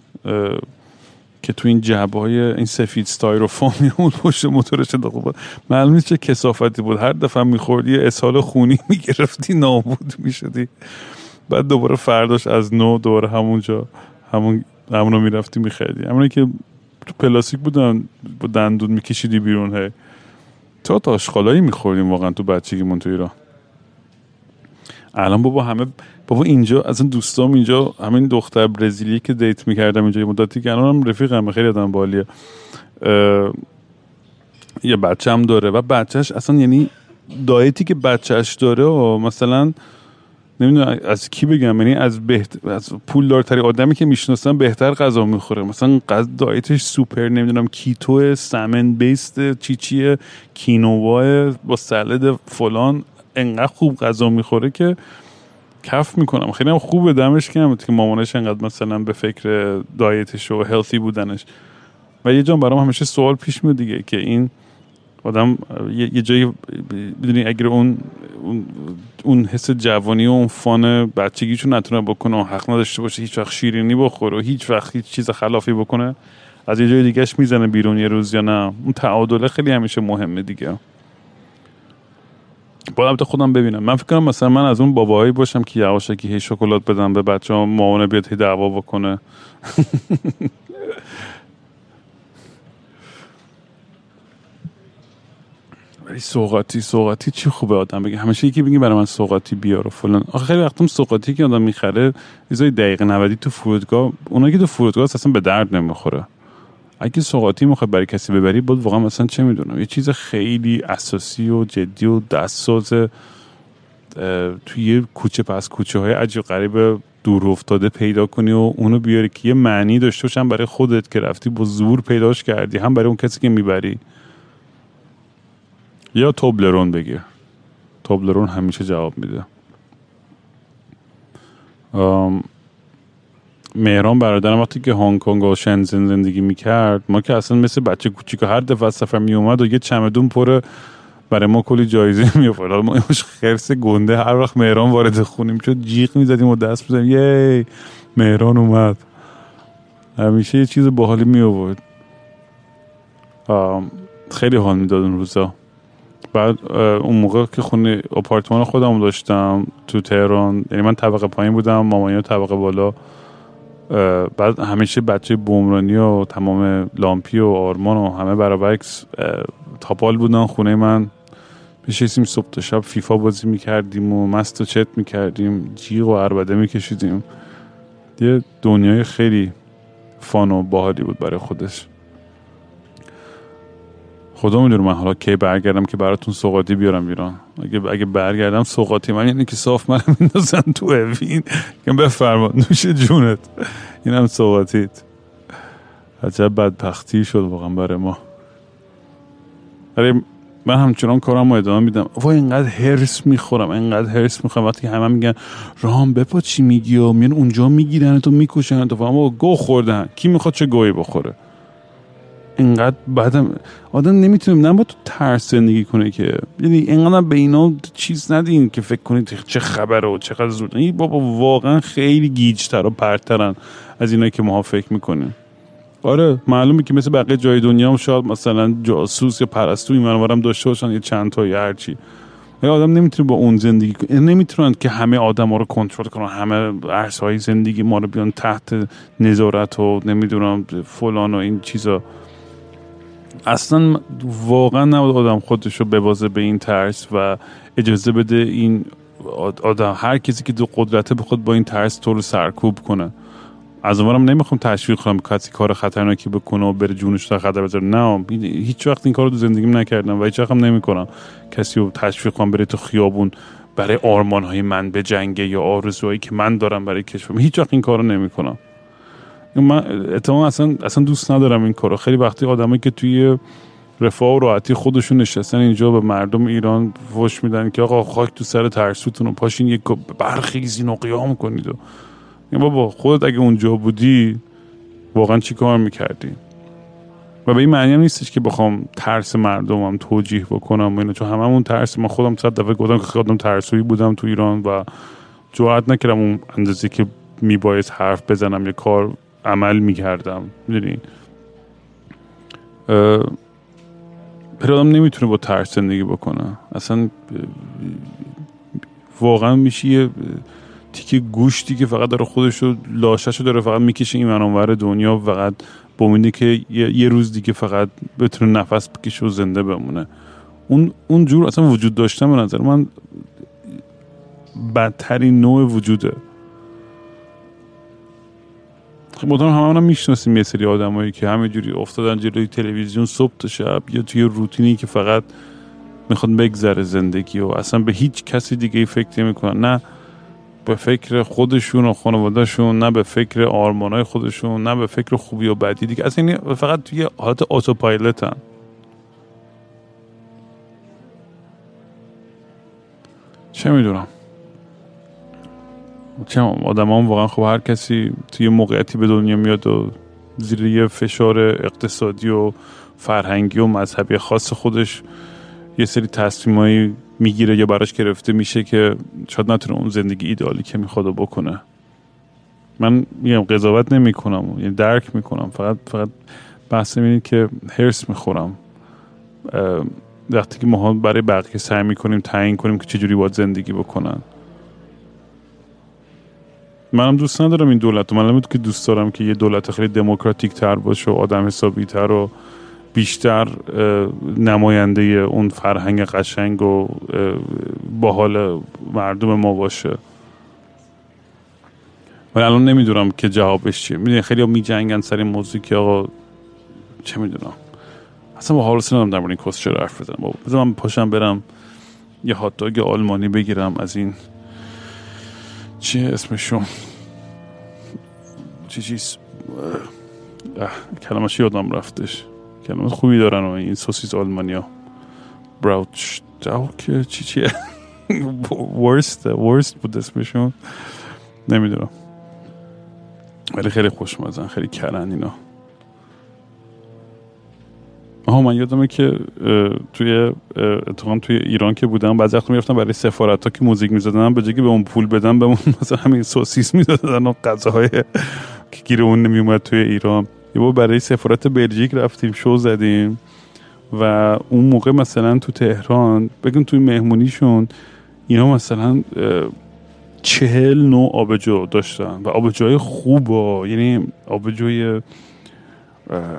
که تو این جبه های این سفید ستایروفومی بود پشت موتورش انداخته معلوم چه کسافتی بود. هر دفعه میخوردی اسهال خونی می‌گرفتی نابود می‌شدی. بعد دوباره فرداش از نو دوباره همونجا همون همونو می‌رفتی میخریدی. همونی که تو پلاستیک بودن با دندون میکشیدی بیرون هی. تا تاشخالایی میخوردیم واقعا تو بچگیمون تو ایران. الان بابا همه بابا اینجا این دوستام اینجا همین دختر برزیلی که دیت می‌کردم اینجا یه مدتی که هم رفیقم خیلی آدم بالیه. یه بچه هم داره و بچهش اصلا یعنی diet ی که بچهش داره و مثلا نمی‌دونم از کی بگم یعنی از بهت... از پول دارتری آدمی که می‌شناسم بهتر غذا می‌خوره. مثلا غذا diet ش سوپر نمی‌دونم keto salmon based چی چیه quinoa با salad فلان انقدر خوب غذا می‌خوره که کف می‌کنم. خیلی هم خوبه دمش گرم که مامانش انقدر مثلا به فکر diet ش و healthy بودنش. و یه جان برام همیشه سوال پیش میاد دیگه که این آدم یه جایی بدونی اگر اون اون حس جوانی و اون فان بچگیشو نتونه بکنه و حق نداشته باشه هیچ وقت شیرینی بخوره و هیچ وقت هیچ چیز خلافی بکنه از یه جای دیگهش می‌زنه بیرون یه روز یا نه. اون تعادله خیلی همیشه مهمه دیگه. باید خودم ببینم. من فکر کنم مثلا من از اون باباهایی باشم که یواشکی هی شکلات بدم به بچه ها بیاد هی دعوا بکنه. ولی سوقاتی سوقاتی چی خوبه آدم بگه؟ همیشه یکی بگی برای من سوقاتی بیار و فلان. آخه خیلی وقتم سوقاتی که آدم می‌خره چیزای دقیقه 90 تو فرودگاه اونایی که تو فرودگاه اصلا به درد نمی‌خوره. اگه سوقاتی می‌خواد برای کسی ببری بود واقعا مثلا چه می‌دونم یه چیز خیلی اساسی و جدی و دستساز توی یه کوچه پس کوچه های عجیب غریب دور افتاده پیدا کنی و اونو بیاری که یه معنی داشته باشن برای خودت که رفتی با زور پیداش کردی هم برای اون کسی که می‌بری. یا توبلرون بگیر. توبلرون همیشه جواب میده. مهران برادرم وقتی که هنگ کنگ و شنزن زندگی می‌کرد ما که اصلا مثل بچه کوچیک هر دفعه سفر میومد و یه چمدون پر برای ما کلی جایزه میافرد ما خرس گنده هر وقت مهران وارد خونیم شد جیغ می‌زدیم و دست می‌زدیم. یی مهران اومد. همیشه یه چیز باحالی می آورد خیلی حال می‌داد اون روزا. بعد اون موقع که خونه آپارتمان خودم داشتم تو تهران یعنی من طبقه پایین بودم مامانی طبقه بالا. بعد همیشه بچه بومرانی و تمام لامپی و آرمان و همه برابکس تاپال بودن خونه من. بشستیم صبح تا شب فیفا بازی می‌کردیم و مست و چت می‌کردیم جیغ و عربده میکشیدیم. یه دنیای خیلی فان و باحالی بود برای خودش. خدا می‌دونه من حالا کی برگردم که براتون سوقاتی بیارم ایران. اگه اگه برگردم سوقاتی من یعنی که صاف من میندازن تو اوین. که بفرما نوش جونت. اینم سوقاتیت عجب بدبختی شد واقعا برای ما. ولی من همچنان کارم رو ادامه میدم. و اینقدر هرس می‌خورم اینقدر هرس می‌خورم. وقتی همه میگن رام بپا چی میگی و میان اونجا می‌گیرن تو می‌کشن. تو اما گو خوردن. کی می‌خواد چه گویی بخوره؟ اینقدر بعدم آدم نمی‌تونه نه با تو ترس زندگی کنه که. یعنی اینقدر به اینا چیز ندین که فکر کنید چه خبره و چقدر زود. این بابا واقعا خیلی گیجتر و پرترن از اینایی که ما فکر می‌کنیم. آره. معلومه که مثل بقیه جای دنیا هم شاید مثلا جاسوس یا پرستو این داشته باشن یه چند تا یا هرچی. آدم نمی‌تونه با اون زندگی کنه نمی‌تونن که همه آدم ها رو کنترل کنن همه عرصه های زندگی ما رو بیان تحت نظارت و نمی‌دونم فلان و این چیزا. اصلا واقعا نبود آدم خودش رو ببازه به این ترس و اجازه بده این آدم هر کسی که دو قدرته به خود با این ترس تو رو سرکوب کنه. از اونورم نمی‌خوام تشویق کنم کسی کار خطرناکی بکنه و بره جونش در خطر بذاره. نه هیچ وقت این کارو تو زندگیم نکردم و هیچ وقت هم نمی‌کنم کسی رو تشویق کنم بره تو خیابون برای آرمان های من به جنگه یا آرزوهایی که من دارم برای کشورم. هیچ وقت این کارو نمی‌کنم. من اتفاقا اصلا اصلا دوست ندارم این کارو. خیلی وقتی آدمایی که توی رفاه و راحتی خودشون نشستن اینجا به مردم ایران فوش میدن که آقا خاک تو سر ترسوتون و پاشین یک برخیزین و قیام کنید و بابا خودت اگه اونجا بودی واقعا چی کار می‌کردی؟ و به این معنی نیستش که بخوام ترس مردمم توجیه بکنم و اینا چون هممون ترس من خودم صد دفعه گفتم که خودم ترسویی بودم تو ایران و جوعت نکردم اون اندازه که میبایست حرف بزنم یه کار عمل می‌کردم. می‌دونی؟ آدم نمی‌تونه با ترس زندگی بکنه. اصلا واقعا میشه یه تیکه گوشتی که فقط داره خودش رو لاشش رو داره فقط می‌کشه. این منانور دنیا فقط با که یه،, روز دیگه فقط بتونه نفس بکشه و زنده بمونه. اون اون جور اصلا وجود داشتن به نظر من بدترین نوع وجوده. مدام همه هم می‌شناسیم یه سری آدمایی که همینجوری افتادن جلوی تلویزیون صبح تا شب یا توی روتینی که فقط می‌خواد بگذره زندگی و اصلا به هیچ کسی دیگه فکر نمی‌کنن. نه به فکر خودشون و خانوادهشون نه به فکر آرمانای خودشون نه به فکر خوبی و بدی دیگه. اصلا فقط توی حالت آتوپایلتن چه می‌دونم. چه آدم هم واقعا خب هر کسی توی موقعیتی به دنیا میاد و زیر یه فشار اقتصادی و فرهنگی و مذهبی خاص خودش یه سری تصمیمایی می‌گیره یا براش گرفته میشه که شاید نتونه اون زندگی ایدئالی که می‌خواد بکنه. من میگم قضاوت نمی کنم یعنی درک می‌کنم. فقط فقط بحث اینه که هرس می‌خورم. وقتی که ما برای بقیه سعی می‌کنیم تعیین کنیم که چجوری باید زندگی بکنن. منم دوست ندارم این دولت من که دوست دارم که یه دولت خیلی دموکراتیک تر باشه و آدم حسابی تر و بیشتر نماینده اون فرهنگ قشنگ و با حال مردم ما باشه. ولی الان نمی‌دونم که جوابش چیه. می‌دونی خیلی ها میجنگن سر این موضوع که آقا چه می‌دونم. اصلا با حال ندارم در این کس چرا حرف بزنم. بذار پاشم برم یه هاتداگ آلمانی بگیرم از این چیه اسمشون؟ چی چیز؟ کلمش یادم رفتش. کلمات خوبی دارن و این سوسیس آلمانیا. براوچ که چی چیه؟ ورست ورست بود اسمشون. نمی‌دونم. ولی خیلی خوشمزن خیلی کرن اینا. آها من یادمه که توی اتفاقا توی ایران که بودم بعضی وقت می‌رفتم برای سفارت ها که موزیک می‌زدن به جایی به اون پول بدم به اون مثلا همین سوسیس می‌دادن و غذاهای که گیر اون نمیومد توی ایران. یه بار برای سفارت بلژیک رفتیم شو زدیم و اون موقع مثلا تو تهران بگم توی مهمونیشون اینا مثلا چهل نوع آبجو داشتن و آبجوهای خوب یعنی آبجوی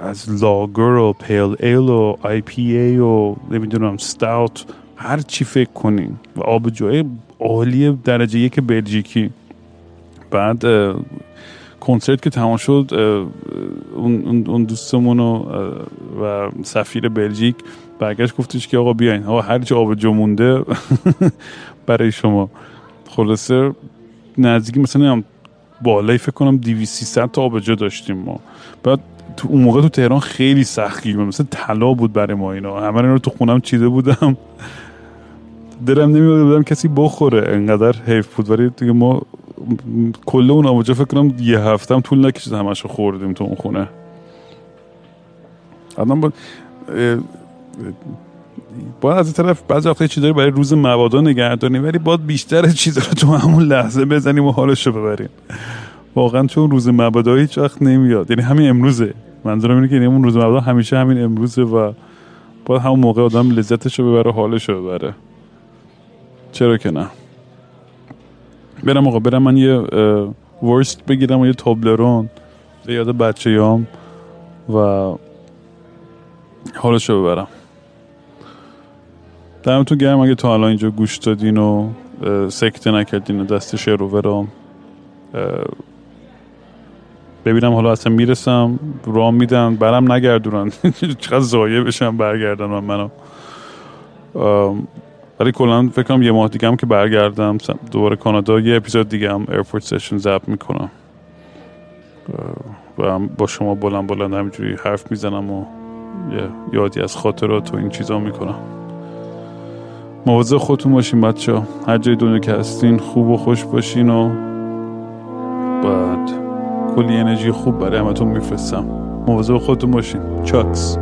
از lager و pale ale و IPA و نمی‌دونم stout هر چی فکر کنین. و آبجوهای عالی درجه یک بلژیکی. بعد کنسرت که تمام شد اون, دوستمون و سفیر بلژیک برگشت گفتش که آقا بیاین. آقا هر چی آبجو مونده برای شما. خلاصه نزدیکی مثلا بالای فکر کنم 200 تا آبجو داشتیم ما. بعد تو اون موقع تو تهران خیلی سخت مثلا طلا بود برای ما اینا. همه رو تو خونم چیده بودم. دلم نمیاد بودم کسی بخوره. انقدر حیف بود. ولی دیگه ما کل اون آبجو فکر کنم یه هفته هم طول نکشید همش خوردیم تو اون خونه. آدم با باید از طرف بعضی وقتا چیزایی برای روز مبادا نگه داریم ولی باید بیشتر چیزا رو تو همون لحظه بزنیم و حالش رو ببریم. واقعا چون روز مبادا هیچ وقت نمیاد. یعنی همین امروزه. منظورم اینه که یعنی اون روز مبادا همیشه همین امروزه و باید همون موقع آدم لذتش رو ببره حالش رو ببره. چرا که نه؟ برم آقا برم من یه ورست بگیرم و یه تابلرون. به یاد بچه یام و حالش رو ببرم. دمتون گرم. اگه تا الان اینجا گوش دادین و سکته نکردین دست شعر برام ببینم حالا اصلا می‌رسم رام میدن برم نگردونن. چقدر ضایع بشم برگردن من منو ولی کلا فکر یه ماه دیگه هم که برگردم دوباره کانادا. یه اپیزود دیگه هم airport session ضبط می‌کنم. و با شما بلند بلند همینجوری حرف می‌زنم و یه یادی از خاطرات و این چیزا می‌کنم. مواظب خودتون باشین بچه هر جای دنیا که هستین خوب و خوش باشین و بعد. کلی انرژی خوب برای همتون میفرستم. مواظب خودتون باشین. چاکس.